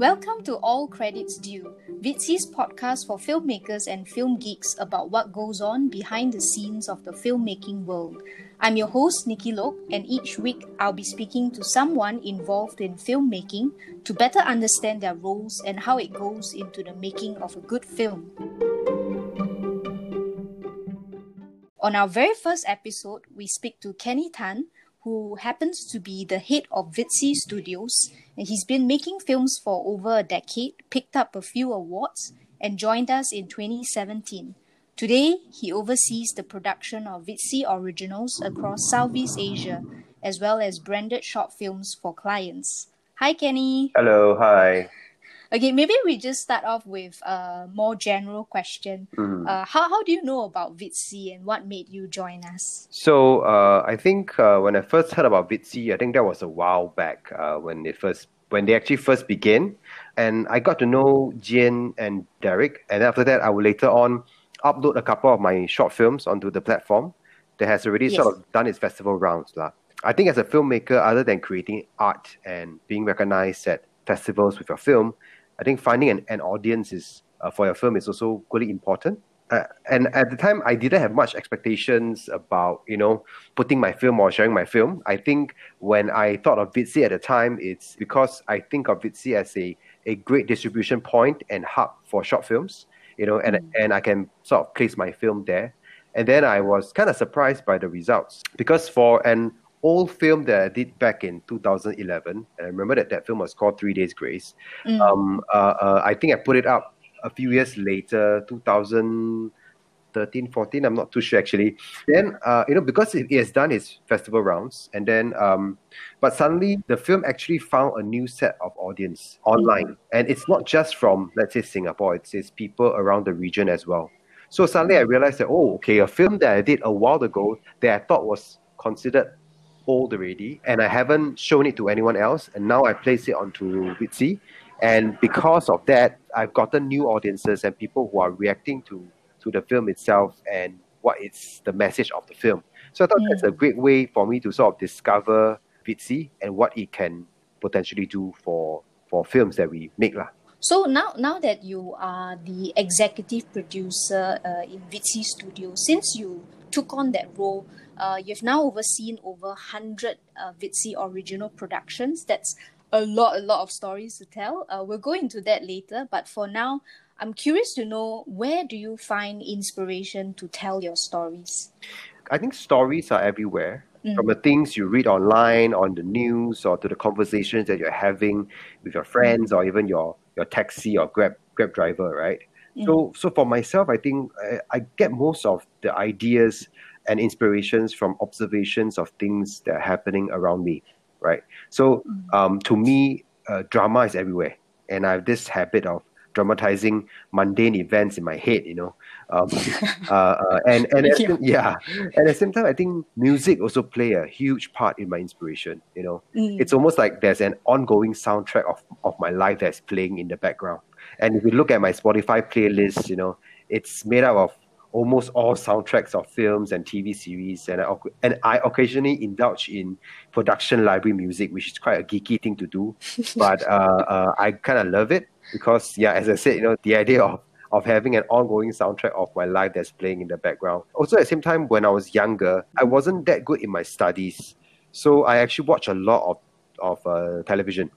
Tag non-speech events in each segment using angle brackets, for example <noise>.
Welcome to All Credits Due, Viddsee's podcast for filmmakers and film geeks about what goes on behind the scenes of the filmmaking world. I'm your host, Nikki Lok, and each week I'll be speaking to someone involved in filmmaking to better understand their roles and how it goes into the making of a good film. On our very first episode, we speak to Kenny Tan, who happens to be the head of Viddsee Studios, and he's been making films for over a decade, picked up a few awards, and joined us in 2017. Today, he oversees the production of Viddsee originals across Southeast Asia, as well as branded short films for clients. Hi, Kenny. Hello, hi. Okay, maybe we just start off with a more general question. Mm. Uh, how, how do you know about Viddsee and what made you join us? So uh, I think uh, when I first heard about Viddsee, I think that was a while back uh, when they first when they actually first began, and I got to know Jian and Derek, and after that, I will later on upload a couple of my short films onto the platform that has already Yes. sort of done its festival rounds. lah. I think as a filmmaker, other than creating art and being recognized at festivals with your film, I think finding an, an audience is uh, for your film is also really important. Uh, and at the time, I didn't have much expectations about you know putting my film or sharing my film. I think when I thought of Viddsee at the time, it's because I think of Viddsee as a a great distribution point and hub for short films. You know, and and I can sort of place my film there. And then I was kind of surprised by the results because for an old film that I did back in 2011, and I remember that that film was called Three Days Grace. Mm. Um, uh, uh, I think I put it up a few years later, 2013, 14. I'm not too sure actually. Then, uh, you know, because it, it has done its festival rounds, and then, um, but suddenly the film actually found a new set of audience online, and it's not just from let's say Singapore. It's, it's people around the region as well. So suddenly I realized that oh, okay, a film that I did a while ago that I thought was considered old already, and I haven't shown it to anyone else, and now I place it onto Viddsee, and because of that, I've gotten new audiences and people who are reacting to to the film itself and what is the message of the film. So I thought that's a great way for me to sort of discover Viddsee and what it can potentially do for for films that we make lah. So now, now that you are the executive producer uh, in Viddsee Studio, since you took on that role, uh, you've now overseen over hundred uh, Viddsee original productions. That's a lot, a lot of stories to tell. Uh, we'll go into that later, but for now, I'm curious to know where do you find inspiration to tell your stories? I think stories are everywhere. Mm. From the things you read online, on the news, or to the conversations that you're having with your friends, or even your your taxi or grab grab driver, right? So so for myself, I think I, I get most of the ideas and inspirations from observations of things that are happening around me, right? So um, to me, uh, drama is everywhere, and I have this habit of dramatizing mundane events in my head, you know. Um, <laughs> uh, uh, and and at same- yeah, and at the same time, I think music also play a huge part in my inspiration. You know, Mm. it's almost like there's an ongoing soundtrack of of my life that's playing in the background. And if you look at my Spotify playlist, you know, it's made up of almost all soundtracks of films and TV series, and I, and I occasionally indulge in production library music, which is quite a geeky thing to do, <laughs> but uh, uh, I kind of love it because, yeah, as I said, you know, the idea of of having an ongoing soundtrack of my life that's playing in the background. Also, at the same time, when I was younger, I wasn't that good in my studies, so I actually watched a lot of of uh, television.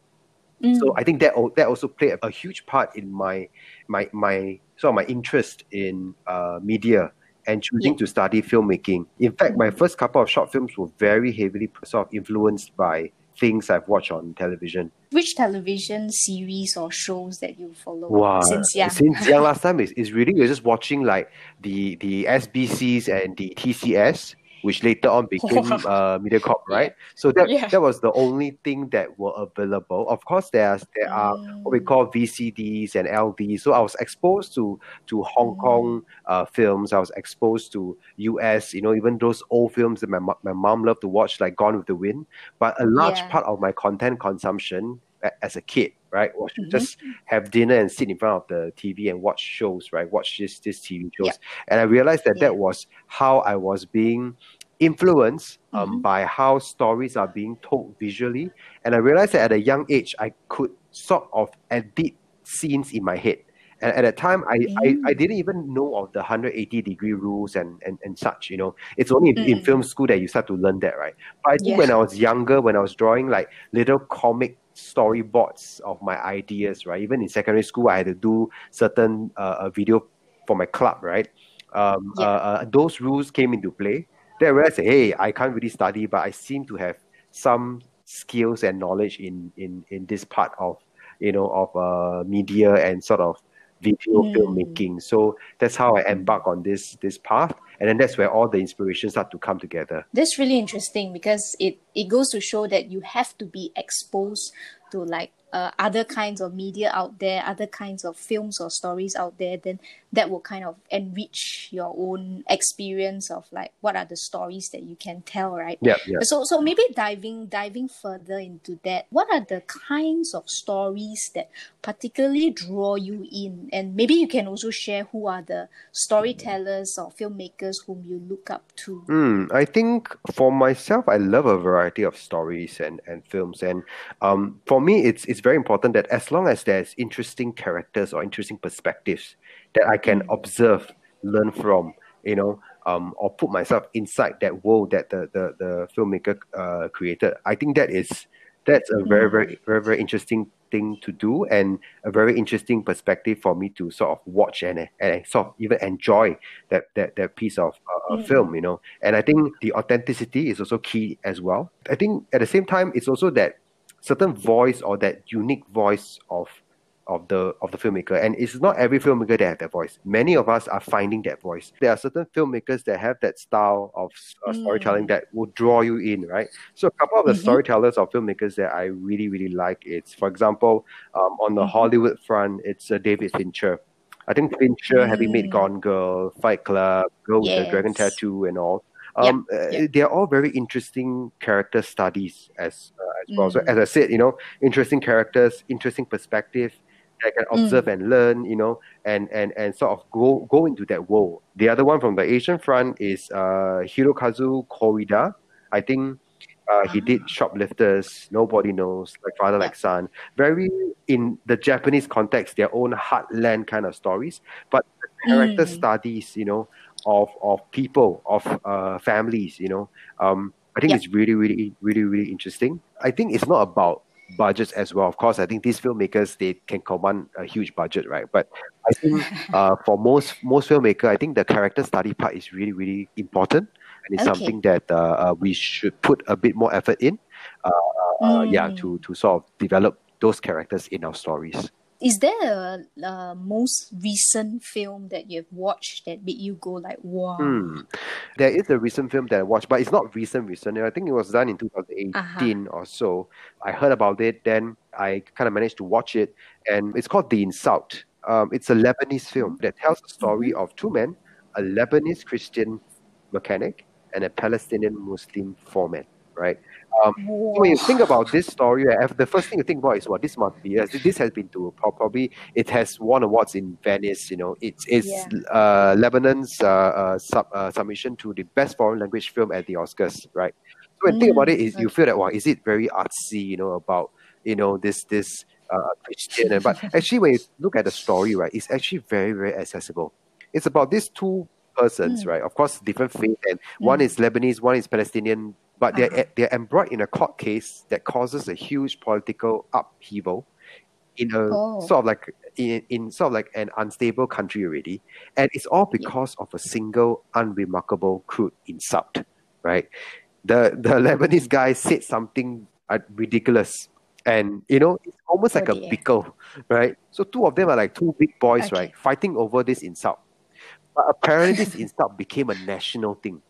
Mm. So I think that that also played a huge part in my my my sort of my interest in uh, media and choosing Yeah. to study filmmaking. In fact, my first couple of short films were very heavily sort of influenced by things I've watched on television. Which television series or shows that you follow Wow. since young? Since young <laughs> last time is is really you're just watching like the the SBCs and the TCS, which later on became <laughs> uh, MediaCorp, right? So that Yeah. that was the only thing that were available. Of course, there's there are what we Mm. call VCDs and LDs. So I was exposed to to Hong Mm. Kong uh, films. I was exposed to US. You know, even those old films that my my mom loved to watch, like Gone with the Wind. But a large Yeah. part of my content consumption as a kid, right, to Mhm. just have dinner and sit in front of the TV and watch shows, right? Watch this this TV shows, and I realized that Yeah. that was how I was being influenced um, Mhm. by how stories are being told visually. And I realized that at a young age, I could sort of edit scenes in my head. And at that time, I, I, I Mm. didn't even know of the 180 degree rules and, and, and such, you know. It's only in, in Mm. film school that you start to learn that, right? But I think Yeah. when I was younger, when I was drawing like little comic storyboards of my ideas, right? Even in secondary school, I had to do certain uh, video for my club, right? Um, Yeah. uh, uh, those rules came into play. Then I realized, hey, I can't really study, but I seem to have some skills and knowledge in in in this part of you know of uh, media and sort of video Mm. filmmaking. So that's how I embark on this this path, and then that's where all the inspiration start to come together. That's really interesting because it, it goes to show that you have to be exposed to like uh, other kinds of media out there, other kinds of films or stories out there, then that will kind of enrich your own experience of like what are the stories that you can tell, right? Yeah, yeah. So so maybe diving diving further into that, what are the kinds of stories that particularly draw you in? And maybe you can also share who are the storytellers or filmmakers whom you look up to. Hmm. I think for myself, I love a variety of stories and, and films, and um, for me, it's it's very important that as long as there's interesting characters or interesting perspectives that I can observe, learn from, you know, um, or put myself inside that world that the the, the filmmaker uh, created. I think that is that's a very very very very interesting thing to do and a very interesting perspective for me to sort of watch and, and sort of even enjoy that that, that piece of uh, Mm. film you know and i think the authenticity is also key as well i think at the same time it's also that certain voice or that unique voice of of the of the filmmaker. And it's not every filmmaker that have that voice. Many of us are finding that voice. There are certain filmmakers that have that style of uh, storytelling Mm. that will draw you in right? So a couple of the Mhm. storytellers or filmmakers that i really really like it's for example um, on the Mhm. hollywood front it's uh, david fincher. I think fincher having made Mm. gone girl fight club girl with the dragon tattoo and all. Um, uh, they are all very interesting character studies as uh, as well. So Mm. as I said, you know, interesting characters, interesting perspective that I can Mm. observe and learn, you know, and and and sort of go go into that world. The other one from the Asian front is uh, Hirokazu Kore-eda. I think uh, he did Ah. Shoplifters, Nobody Knows, Like Father, Like Son. Very in the Japanese context, their own heartland kind of stories, but the character Mm. studies, you know, of of people, of uh, families, you know. Um, I think Yeah. it's really, really, really, really interesting. I think it's not about budgets as well. Of course, I think these filmmakers they can command a huge budget, right? But I think <laughs> uh, for most most filmmaker, I think the character study part is really, really important, and it's Okay. something that uh, uh, we should put a bit more effort in. Uh, uh, yeah, Mm. to to sort of develop those characters in our stories. Is there a, a most recent film that you've watched that made you go like, wow? Hmm. There is a recent film that I watched, but it's not recent, recent. I think it was done in 2018 or so. I heard about it, then I kind of managed to watch it, and it's called The Insult. Um, it's a Lebanese film that tells the story of two men, a Lebanese Christian mechanic and a Palestinian Muslim foreman, right? Um, when you think about this story, the first thing you think about is what this must be. yes, This has been to probably it has won awards in Venice. You know, it's it's Yeah. uh, Lebanon's uh, uh, sub, uh, submission to the best foreign language film at the Oscars, right? So when you think about it, Mm, you feel that wow, is it very artsy? You know about you know this this uh, Christian, but <laughs> actually when you look at the story, right, it's actually very very accessible. It's about these two persons, Mm. right? Of course, different faith, and one Mm. is Lebanese, one is Palestinian, but they're Uh-huh. they're embroiled in a court case that causes a huge political upheaval in a Oh. sort of like in, in sort of like an unstable country already, and it's all because of a single unremarkable crude insult, right? The the <laughs> Lebanese guy said something uh, ridiculous, and you know it's almost like Oh a dear. bickle, right? So two of them are like two big boys, Okay. right, fighting over this insult. But apparently, this insult became a national thing.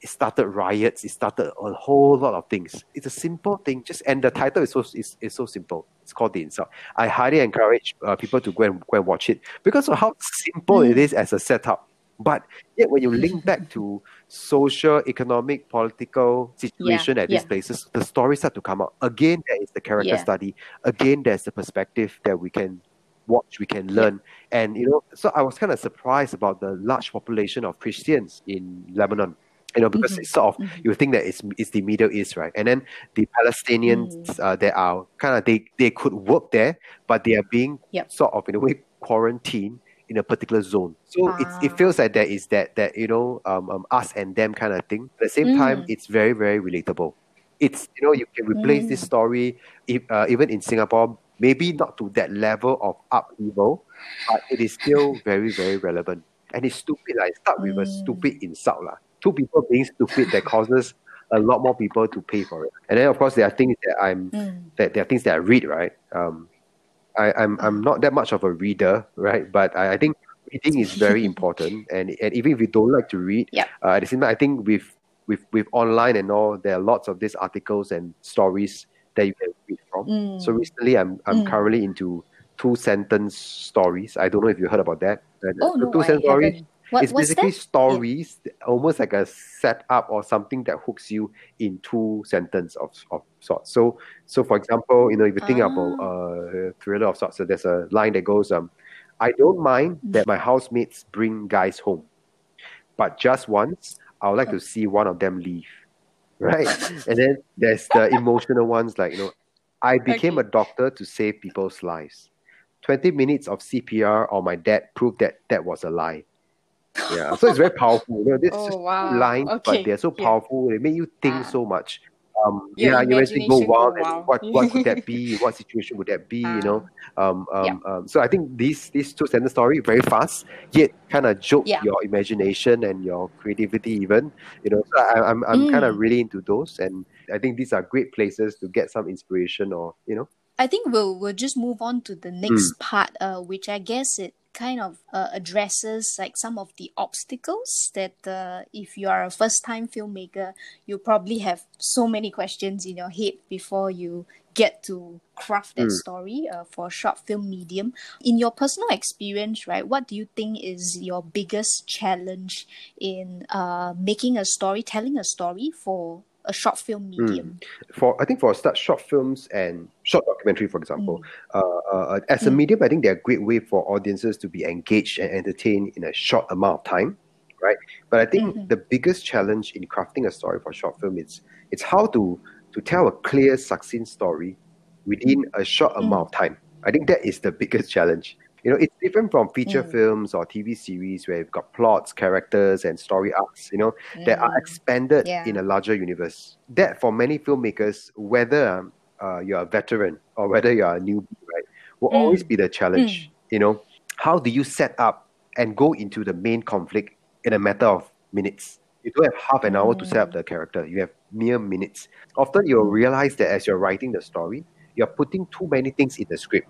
It started riots. It started a whole lot of things. It's a simple thing, just and the title is so is, is so simple. It's called the insult. I highly encourage uh, people to go and go and watch it because of how simple it is as a setup. But yet, when you link back to social, economic, political situation at these yeah. places, the stories start to come out. Again, there is the character Yeah. study. Again, there's the perspective that we can watch, we can learn. And you know, so I was kind of surprised about the large population of Christians in Lebanon. You know, because Mhm. it's sort of Mhm. you think that it's it's the Middle East, right? And then the Palestinians Mm. uh, that are kind of they they could work there, but they are being Yep. sort of in a way quarantined in a particular zone. So it's, it Ah. feels like there is that that you know um, um us and them kind of thing. At the same time, Mm. it's very very relatable. It's you know you can replace this Mm. story if, uh, even in Singapore, maybe not to that level of upheaval, but it is still <laughs> very very relevant. And it's stupid. Like start with a Mm. stupid insult lah. Two people being stupid that causes a lot more people to pay for it. And then of course there are things that I'm Mm. that there are things that I read, right? Um, I, I'm I'm not that much of a reader, right? But I, I think reading is very <laughs> important, and and even if you don't like to read, Yep. uh, at the same time, I think with with with online and all, there are lots of these articles and stories that you can read from. Mm. So recently, I'm I'm Mm. currently into two sentence stories. I don't know if you heard about that. Uh, Oh no, two sentence haven't. What, it's basically that? stories, almost like a setup or something that hooks you in two sentence of, of sorts. So, so for example, you know, if you think about Ah. a thriller of sorts, so there's a line that goes, um, "I don't mind that my housemates bring guys home, but just once, I would like to see one of them leave." <laughs> Right, and then there's the emotional ones like you know, I became Okay. a doctor to save people's lives. 20 minutes of CPR on my dad proved that that was a lie. Yeah, so it's very powerful. You know, this <laughs> Oh, wow. lines, Okay, but they're so yeah. powerful. They make you think Ah. so much. Um, yeah, you actually go imagination go wild. What what could that be? <laughs> What situation would that be? You know. Um, um, Yeah. um, so I think these these two sentence story very fast, yet kind of joke Yeah. your imagination and your creativity even. You know, so I, I'm I'm kind of Mm. really into those, and I think these are great places to get some inspiration or you know. I think we'll we'll just move on to the next Mm. part, uh, which I guess it kind of uh, addresses like some of the obstacles that uh, if you are a first time filmmaker, you probably have so many questions in your head before you get to craft that Mm. story uh, for a short film medium. In your personal experience, right, what do you think is your biggest challenge in uh, making a story, telling a story for a short film medium? for I think for a start, short films and short documentary, for example, Mm. uh, uh, as a Mm. medium, I think they're a great way for audiences to be engaged and entertained in a short amount of time, right? But I think Mhm. the biggest challenge in crafting a story for short film is it's how to to tell a clear, succinct story within a short Mm. amount of time. I think that is the biggest <laughs> challenge. You know, it's different from feature Mm. films or TV series where you've got plots, characters, and story arcs. You know, that are Mm. expanded Yeah. in a larger universe. That for many filmmakers, whether uh, you're a veteran or whether you're a newbie, right, will Mm. always be the challenge. You know, how do you set up and go into the main conflict in a matter of minutes? You don't have half an hour to set up Mm. the character. You have mere minutes. Often you'll Mm. realize that as you're writing the story, you're putting too many things in the script,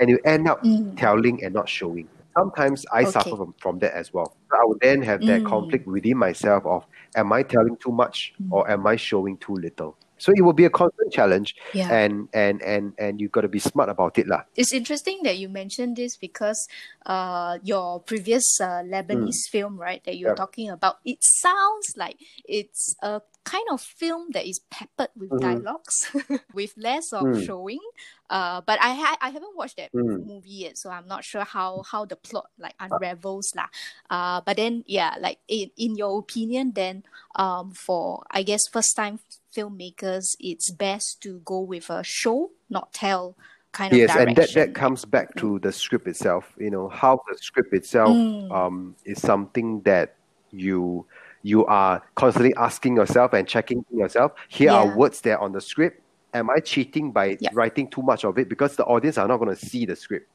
and you end up Mm. telling and not showing. Sometimes I suffer from, from that as well. I would then have that Mm. conflict within myself of am I telling too much Mm. or am I showing too little? So it will be a constant challenge Yeah. and and and and you've got to be smart about it lah. It's interesting that you mentioned this because uh, your previous uh, Lebanese film, right, that you're Mm. Yep. talking about, it sounds like it's a kind of film that is peppered with Mhm. dialogues, <laughs> with less of Mm. showing. Uh, but I ha- I haven't watched that Mm. movie yet, so I'm not sure how how the plot like unravels lah. Uh, but then yeah, like in in your opinion, then um, for I guess first time filmmakers, it's best to go with a show, not tell kind of Yes, and that, that comes back to the script itself. You know how the script itself Mm. um, is something that you you are constantly asking yourself and checking yourself. Here are words there on the script. Am I cheating by Yep. writing too much of it? Because the audience are not going to see the script.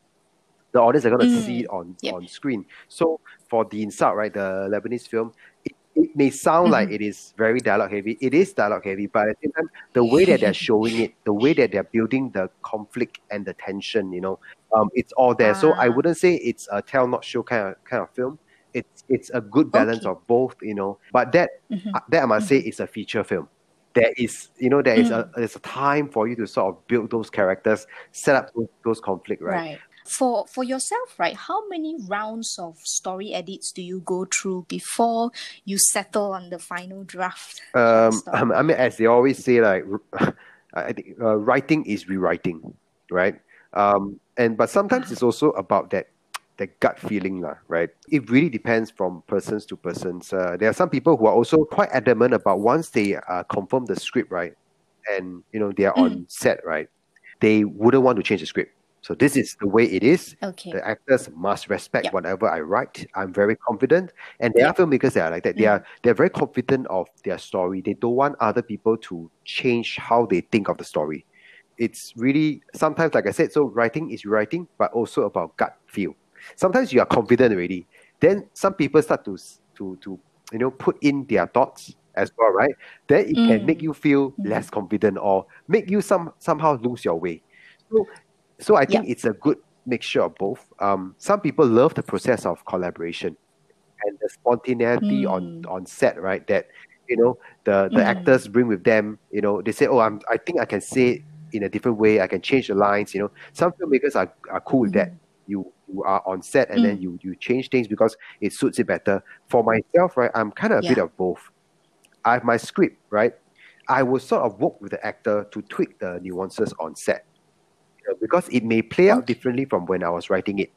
The audience are going to Mm. see it on, Yep. on screen. So for the Insult, right, the Lebanese film, it, may sound like Mhm. it is very dialogue heavy. It is dialogue heavy, but at the same time, the way that they're showing it, the way that they're building the conflict and the tension, you know, um, it's all there. So I Ah. wouldn't say it's a tell not show kind of kind of film. It's it's a good balance Okay. of both, you know. But that Mhm. uh, that I must say is a feature film. There is, you know, there is a there's a time for you to sort of build those characters, set up those, those conflict, right? Right. For for yourself, right? How many rounds of story edits do you go through before you settle on the final draft? Um, <laughs> I mean, as they always say, like <laughs> I think uh, writing is rewriting, right? Um, and but sometimes it's also about that the gut feeling, lah, right? It really depends from persons to persons. Uh, there are some people who are also quite adamant about once they uh, confirm the script, right, and you know they are on Mm. set, right, they wouldn't want to change the script. So this is the way it is. Okay. The actors must respect Yeah. whatever I write. I'm very confident, and there are filmmakers that are like that. They are they're very confident of their story. They don't want other people to change how they think of the story. It's really sometimes, like I said, so writing is writing, but also about gut feel. Sometimes you are confident already. Then some people start to to to you know put in their thoughts as well, right? Then it can Mm. make you feel Mm. less confident or make you some somehow lose your way. So so I think it's a good mixture of both. Um, some people love the process of collaboration and the spontaneity on Mm. on set, right? That you know the the Mm. actors bring with them. You know, they say, "Oh, I'm I think I can say it in a different way. I can change the lines." You know, some filmmakers are, are cool with that. You you are on set and then Mm. you you change things because it suits it better. For myself, right, I'm kind of a bit of both. I have my script, right? I will sort of work with the actor to tweak the nuances on set because it may play out differently from when I was writing it.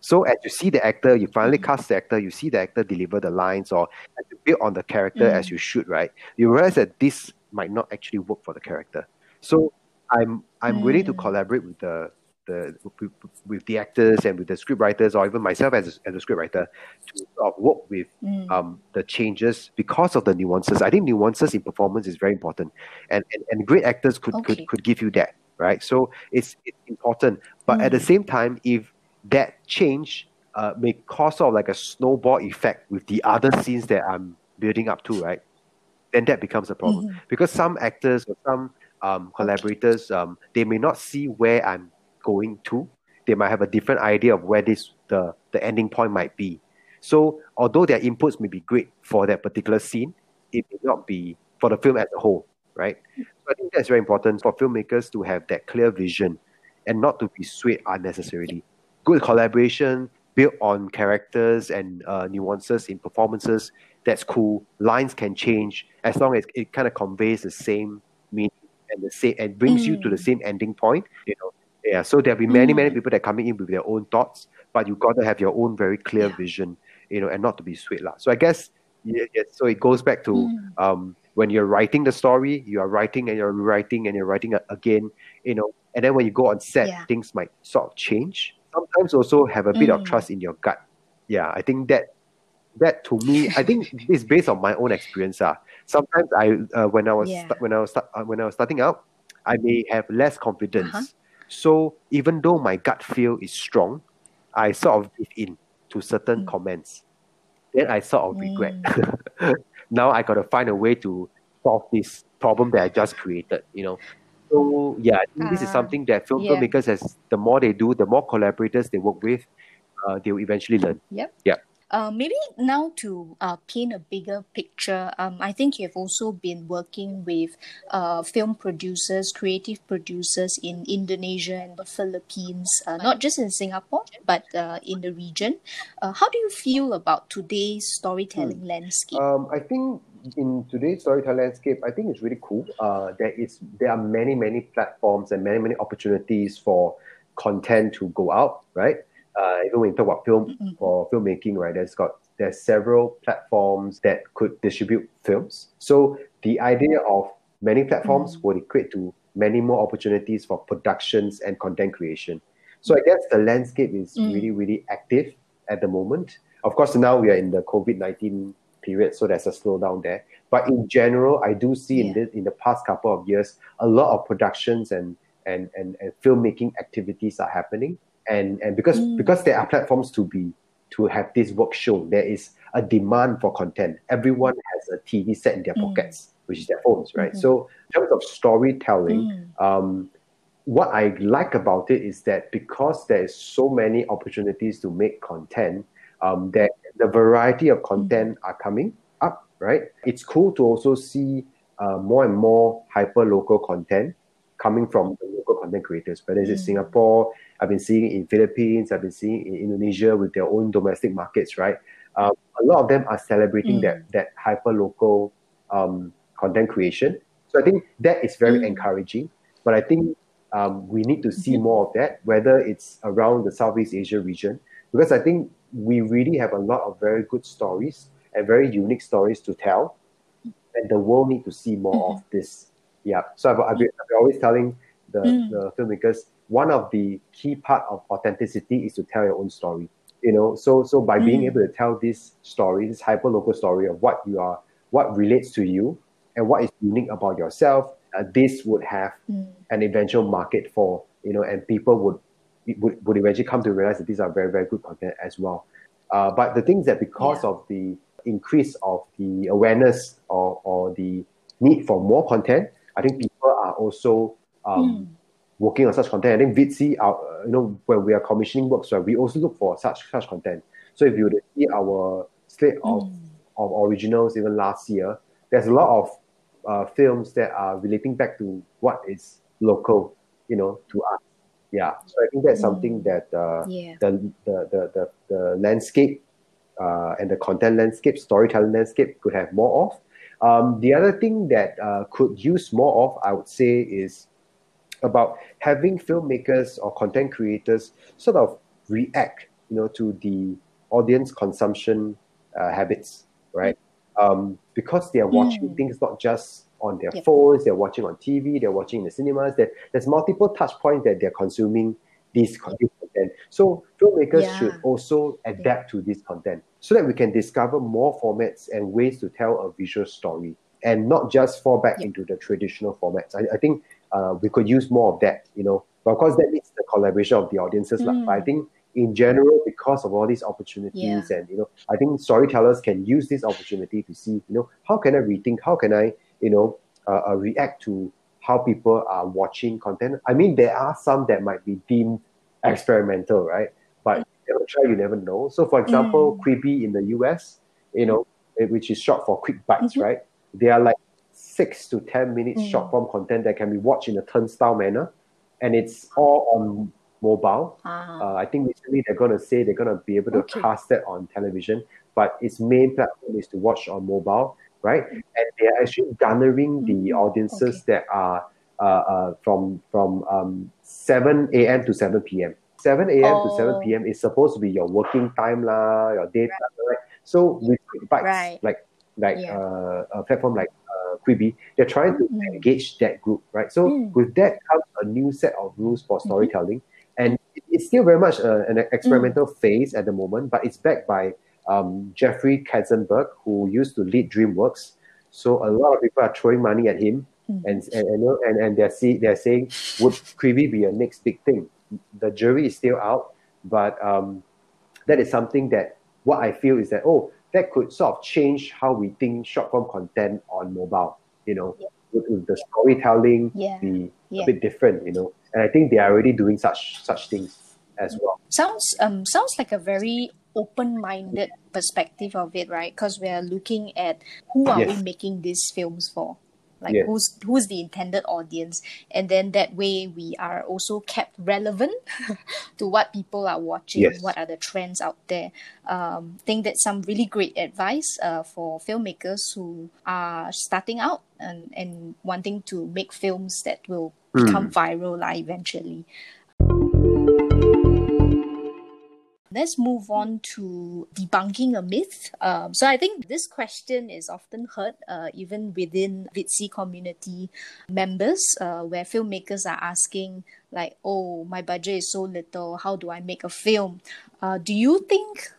So as you see the actor, you finally Mhm. cast the actor, you see the actor deliver the lines or as you build on the character as Mm. you should, right? You realize that this might not actually work for the character. So I'm I'm willing to Mm. collaborate with the the with, with the actors and with the script writers or even myself as a, as a script writer to sort of work with Mm. um, the changes because of the nuances. I think nuances in performance is very important, and and, and great actors could, Okay. could could give you that, right? So it's it's important, but at the Mm. same time, if that change uh, may cause sort of like a snowball effect with the other scenes that I'm building up to, right? Then that becomes a problem Mhm. because some actors or some um, collaborators um, they may not see where I'm going to. They might have a different idea of where this the the ending point might be. So although their inputs may be great for that particular scene, it may not be for the film as a whole, right? So I think that's very important for filmmakers to have that clear vision and not to be swayed unnecessarily. Good collaboration built on characters and uh, nuances in performances. That's cool. Lines can change as long as it kind of conveys the same meaning and the same and brings you to the Mm. same ending point. You know, yeah. So there'll be many many Mm. people that are coming in with their own thoughts, but you got to have your own very clear Yeah. vision. You know, and not to be swayed lah. So I guess yeah, yeah, so it goes back to Mm. um, when you're writing the story, you are writing and you're writing and you're writing again, you know, and then when you go on set, Yeah. things might sort of change. Sometimes also have a bit of Mm. trust in your gut. Yeah, I think that that to me, I think <laughs> is based on my own experience. Uh. Sometimes I uh, when I was Yeah. sta- when I was sta- uh, when I was starting out, I may have less confidence. Uh-huh. So even though my gut feel is strong, I sort of give in to certain Mm. comments. Then I sort of regret. <laughs> now I got to find a way to solve this problem that I just created. You know. So yeah, I think this is Ah, something that film yeah. filmmakers, as the more they do, the more collaborators they work with, uh, they will eventually learn. Uh, maybe now to uh, paint a bigger picture, um, I think you've also been working with uh, film producers, creative producers in Indonesia and the Philippines, uh, not just in Singapore, but uh, in the region. Uh, how do you feel about today's storytelling landscape? Um, I think in today's storytelling landscape, I think it's really cool. Uh, there is there are many many platforms and many many opportunities for content to go out, right? Uh, even when you talk about film Mm-mm. for filmmaking, right? There's got there's several platforms that could distribute films. So the idea of many platforms Mm. would equate to many more opportunities for productions and content creation. So I guess the landscape is Mm. really really active at the moment. Of course, now we are in the COVID nineteen period, so there's a slowdown there. But in general, I do see in Yeah. this in the past couple of years a lot of productions and and and, and filmmaking activities are happening. And and because Mm. because there are platforms to be to have this work shown, there is a demand for content. Everyone has a TV set in their Mm. pockets, which is their phones, right? Mhm. So in terms of storytelling, Mm. um, what I like about it is that because there is so many opportunities to make content, um, that the variety of content are coming up, right? It's cool to also see uh, more and more hyper local content coming from the local content creators, whether it's in Mm. Singapore, I've been seeing in Philippines, I've been seeing in Indonesia with their own domestic markets, right? Um, a lot of them are celebrating Mm. that that hyper local um, content creation. So I think that is very Mm. encouraging. But I think um, we need to see Mhm. more of that, whether it's around the Southeast Asia region, because I think we really have a lot of very good stories and very unique stories to tell, and the world need to see more mm-hmm. of this. Yeah. So I've, I've, been, I've been always telling the, mm. the filmmakers one of the key part of authenticity is to tell your own story. You know, so so by mm. being able to tell this story, this hyper local story of what you are, what relates to you, and what is unique about yourself, uh, this would have mm. an eventual market for you know, and people would would, would eventually come to realize that these are very very good content as well. Uh, but the thing is that because yeah. of the increase of the awareness or, or the need for more content, I think people are also um, mm. working on such content. I think Viddsee, our, you know, when we are commissioning works, right, we also look for such such content. So if you would see our slate of, mm. of originals even last year, there's a lot of uh, films that are relating back to what is local, you know, to us. Yeah, so I think that's mm. something that uh, yeah. the, the, the, the, the landscape uh, and the content landscape, storytelling landscape could have more of. Um, the other thing that uh, could use more of, I would say, is about having filmmakers or content creators sort of react, you know, to the audience consumption uh, habits, right? Um, because they are watching mm. things not just on their yep. phones, they're watching on TV, they're watching in the cinemas. There, there's multiple touch points that they're consuming this content. So filmmakers yeah. should also adapt yeah. to this content so that we can discover more formats and ways to tell a visual story and not just fall back into the traditional formats. I, I think uh, we could use more of that, you know. But of course, that needs the collaboration of the audiences. Mm. But I think in general, because of all these opportunities, yeah. and you know, I think storytellers can use this opportunity to see, you know, how can I rethink? How can I, you know, uh, uh, react to how people are watching content? I mean, there are some that might be deemed experimental, right? But mm. you never try, you never know. So, for example, mm. Quibi in the US, you know, which is short for quick bites, mm-hmm. right? They are like six to 10 minutes mm. short form content that can be watched in a turnstile manner. And it's all on mobile. Uh-huh. Uh, I think recently they're going to say they're going to be able to okay. cast that on television, but its main platform is to watch on mobile, right? And they are actually garnering mm-hmm. the audiences okay. that are uh, uh, from from um, 7 a.m. to 7 p.m. 7 a.m. Oh. to 7 p.m. is supposed to be your working time, la, your daytime, right? right? So with bites, right. like like yeah. uh, a platform like uh, Quibi, they're trying to mm. engage that group, right? So mm. with that comes a new set of rules for mm-hmm. storytelling, mm-hmm. and it's still very much uh, an experimental mm. phase at the moment, but it's backed by um, Jeffrey Katzenberg, who used to lead DreamWorks. So a lot of people are throwing money at him, mm. and and and, and, and they're see, they're saying, would Quibi be a next big thing? The jury is still out, but um, that is something that what I feel is that oh that could sort of change how we think short form content on mobile. You know, yeah. with, the storytelling yeah. be yeah. a bit different. You know, and I think they are already doing such such things as well. Sounds um sounds like a very open-minded perspective of it, right? Because we are looking at who are yes. we making these films for like yes. who's who's the intended audience and then that way we are also kept relevant <laughs> to what people are watching yes. what are the trends out there um think that's some really great advice uh, for filmmakers who are starting out and, and wanting to make films that will become mm. viral like, eventually Let's move on to debunking a myth. Um, so I think this question is often heard uh, even within Viddsee community members, uh, where filmmakers are asking like, "Oh, my budget is so little. How do I make a film?" Uh, do you think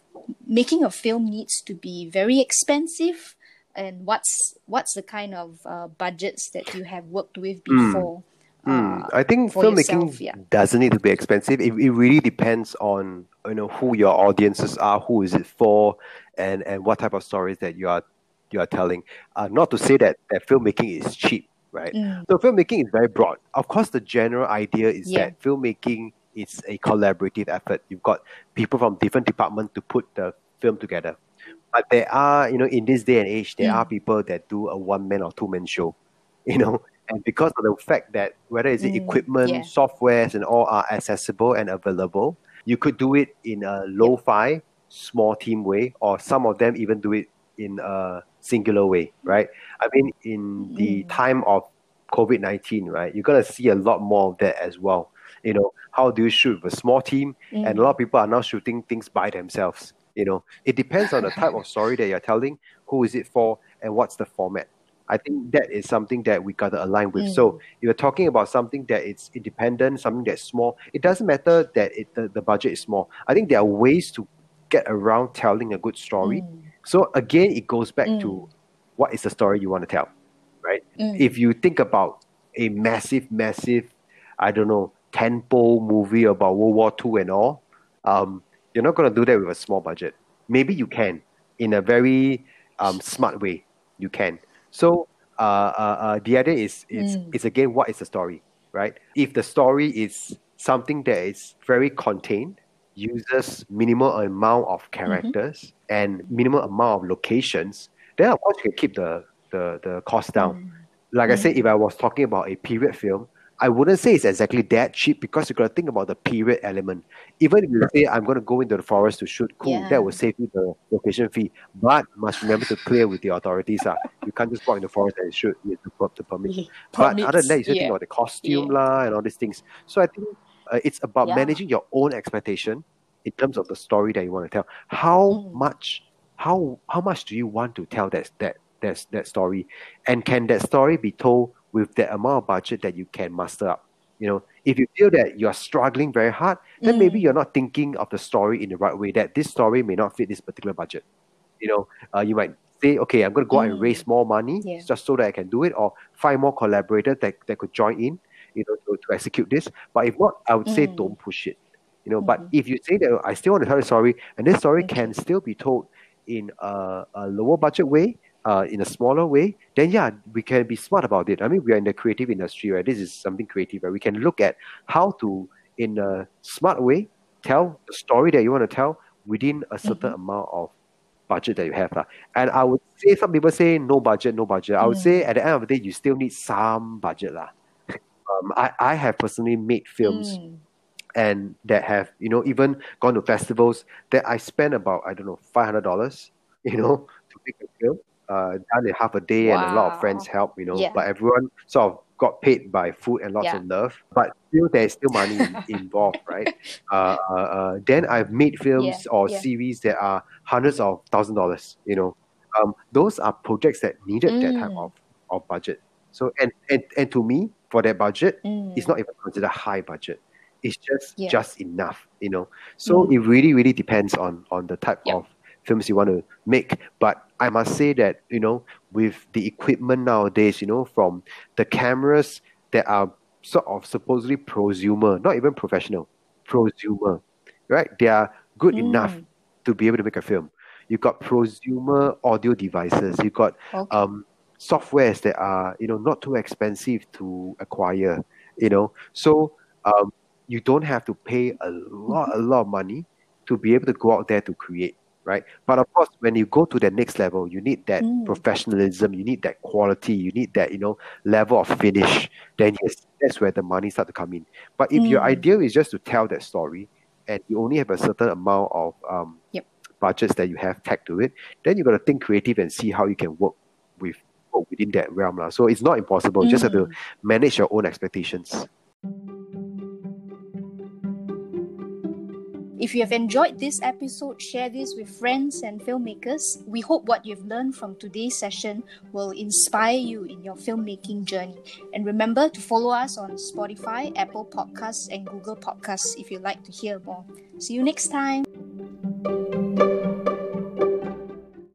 making a film needs to be very expensive? And what's what's the kind of uh, budgets that you have worked with hmm. before? Mm. Mm, I think filmmaking yourself, yeah. doesn't need to be expensive. It, it really depends on you know who your audiences are, who is it for, and and what type of stories that you are you are telling. Uh, not to say that that filmmaking is cheap, right? Mm. So filmmaking is very broad. Of course, the general idea is yeah. that filmmaking is a collaborative effort. You've got people from different departments to put the film together. But there are, you know, in this day and age, there mm. are people that do a one man or two man show. <laughs> You know, and because of the fact that whether it's mm, equipment, yeah. softwares, and all are accessible and available, you could do it in a lo-fi, small team way, or some of them even do it in a singular way, right? I mean, in the mm. time of COVID nineteen, right? You're gonna see a lot more of that as well. You know, how do you shoot with a small team? Mm. And a lot of people are now shooting things by themselves. You know, it depends on the type of story that you're telling, who is it for, and what's the format. I think that is something that we gotta align with. Mm. So if you're talking about something that is independent, something that's small, it doesn't matter that it the, the budget is small. I think there are ways to get around telling a good story. Mm. So again, it goes back Mm. to what is the story you want to tell, right? Mm. If you think about a massive, massive, I don't know, tempo movie about World War II and all, um, you're not going to do that with a small budget. Maybe you can, in a very um, smart way. You can. So uh, uh, uh, the other is is Mm. is again what is the story, right? If the story is something that is very contained, uses minimal amount of characters and minimal amount of locations, then of course you can keep the the, the cost down. Mm. Like I said, if I was talking about a period film, I wouldn't say it's exactly that cheap because you got to think about the period element. Even if you say I'm going to go into the forest to shoot, cool, Yeah. that will save you the location fee. But must remember to clear with the authorities. Uh. You can't just walk in the forest and shoot with the, per- the permission. But other than that, you should think about the costume lah and all these things. So I think uh, it's about Yeah. managing your own expectation in terms of the story that you want to tell. How Mm. much, how how much do you want to tell that that that that story, and can that story be told with that amount of budget that you can muster up? You know, if you feel that you are struggling very hard, then maybe Mm. you're not thinking of the story in the right way. That this story may not fit this particular budget. You know, uh, you might say, okay, I'm going to go out and Mm. raise more money Yeah. just so that I can do it, or find more collaborators that, that could join in, you know, to, to execute this. But if not, I would say Mm. don't push it. You know, but Mhm. if you say that I still want to tell a story, and this story Okay. can still be told in a, a lower budget way, uh, in a smaller way, then yeah, we can be smart about it. I mean, we are in the creative industry, right? This is something creative, right? We can look at how to, in a smart way, tell the story that you want to tell within a certain Mm-hmm. amount of budget that you have. lah. And I would say some people say no budget, no budget. I would Mm. say at the end of the day, you still need some budget. lah. <laughs> Um, I, I have personally made films Mm. and that have you know even gone to festivals that I spent about I don't know five hundred dollars you know to make a film uh done in half a day and a lot of friends help you know Yeah. but everyone sort of got paid by food and lots Yeah. of love but still there's still money <laughs> involved right uh, uh, uh then I've made films Yeah, or series that are hundreds of thousand dollars you know um those are projects that needed that type Mm. of of budget so and and, and to me for that budget Mm. it's not even considered high budget. It's just Yeah. just enough, you know. So Mm. it really, really depends on on the type Yep. of films you want to make. But I must say that you know, with the equipment nowadays, you know, from the cameras that are sort of supposedly prosumer, not even professional, prosumer, right? They are good enough Mm. to be able to make a film. You got prosumer audio devices. You got Okay. um, softwares that are you know not too expensive to acquire you know so um, you don't have to pay a lot a lot of money to be able to go out there to create right but of course when you go to the next level you need that Mm. professionalism you need that quality you need that you know level of finish then yes that's where the money start to come in but if your Mm. idea is just to tell that story and you only have a certain amount of um, Yep. budgets that you have tagged to it then you got to think creative and see how you can work with within that realm lah. so it's not impossible you just have to Mm. manage your own expectations If you have enjoyed this episode, share this with friends and filmmakers. We hope what you've learned from today's session will inspire you in your filmmaking journey. And remember to follow us on Spotify, Apple Podcasts, and Google Podcasts if you'd like to hear more. See you next time.